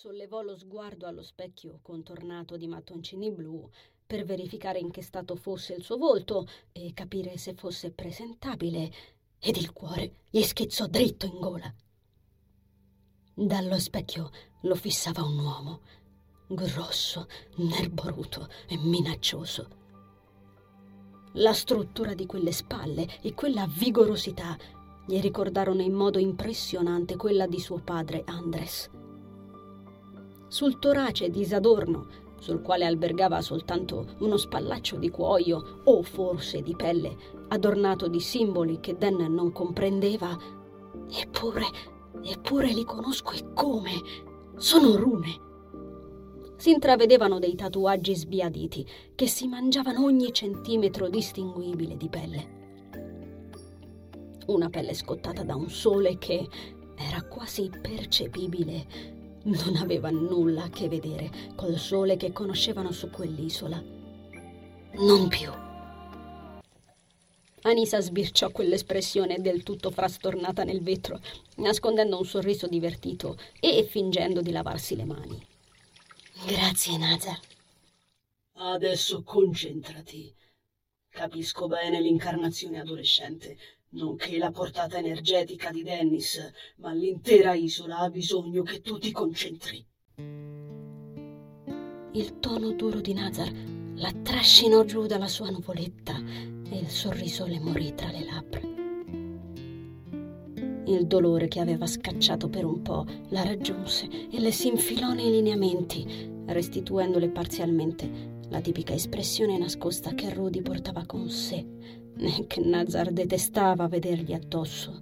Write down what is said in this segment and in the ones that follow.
Sollevò lo sguardo allo specchio contornato di mattoncini blu per verificare in che stato fosse il suo volto e capire se fosse presentabile, ed il cuore gli schizzò dritto in gola. Dallo specchio lo fissava un uomo, grosso, nerboruto e minaccioso. La struttura di quelle spalle e quella vigorosità gli ricordarono in modo impressionante quella di suo padre Andres. Sul torace disadorno, sul quale albergava soltanto uno spallaccio di cuoio o forse di pelle, adornato di simboli che Dan non comprendeva, eppure, eppure li conosco e come? Sono rune si intravedevano dei tatuaggi sbiaditi che si mangiavano ogni centimetro distinguibile di pelle. Una pelle scottata da un sole che era quasi percepibile. Non aveva nulla a che vedere col sole che conoscevano su quell'isola. Non più. Anisa sbirciò quell'espressione del tutto frastornata nel vetro, nascondendo un sorriso divertito e fingendo di lavarsi le mani. Grazie, Nazar. Adesso concentrati. Capisco bene l'incarnazione adolescente, nonché la portata energetica di Dennis, ma l'intera isola ha bisogno che tu ti concentri. Il tono duro di Nazar la trascinò giù dalla sua nuvoletta e il sorriso le morì tra le labbra. Il dolore che aveva scacciato per un po' la raggiunse e le si infilò nei lineamenti, restituendole parzialmente la tipica espressione nascosta che Rudy portava con sé e che Nazar detestava vedergli addosso.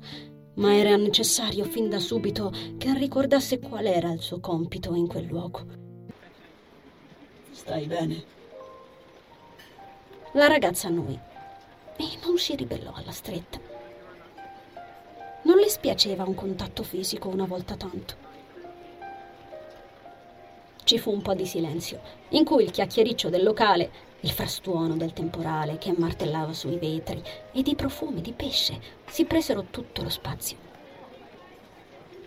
Ma era necessario fin da subito che ricordasse qual era il suo compito in quel luogo. Stai bene? La ragazza annuì e non si ribellò alla stretta. Non le spiaceva un contatto fisico una volta tanto. Ci fu un po' di silenzio, in cui il chiacchiericcio del locale, il frastuono del temporale che martellava sui vetri ed i profumi di pesce si presero tutto lo spazio.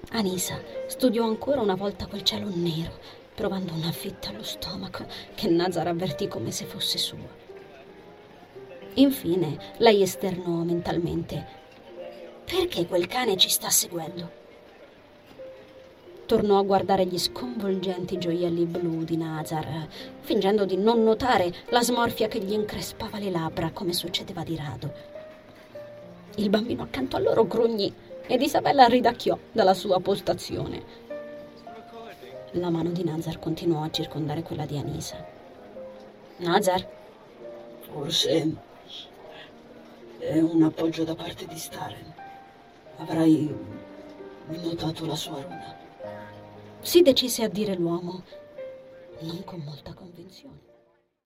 Anisa studiò ancora una volta quel cielo nero, provando una fitta allo stomaco che Nazar avvertì come se fosse suo. Infine lei esternò mentalmente perché quel cane ci sta seguendo? Tornò a guardare gli sconvolgenti gioielli blu di Nazar, fingendo di non notare la smorfia che gli increspava le labbra, come succedeva di rado. Il bambino accanto a loro grugnì ed Isabella ridacchiò dalla sua postazione. La mano di Nazar continuò a circondare quella di Anisa. Nazar? Forse è un appoggio da parte di Staren. Avrai notato la sua runa. Si decise a dire l'uomo, non con molta convinzione.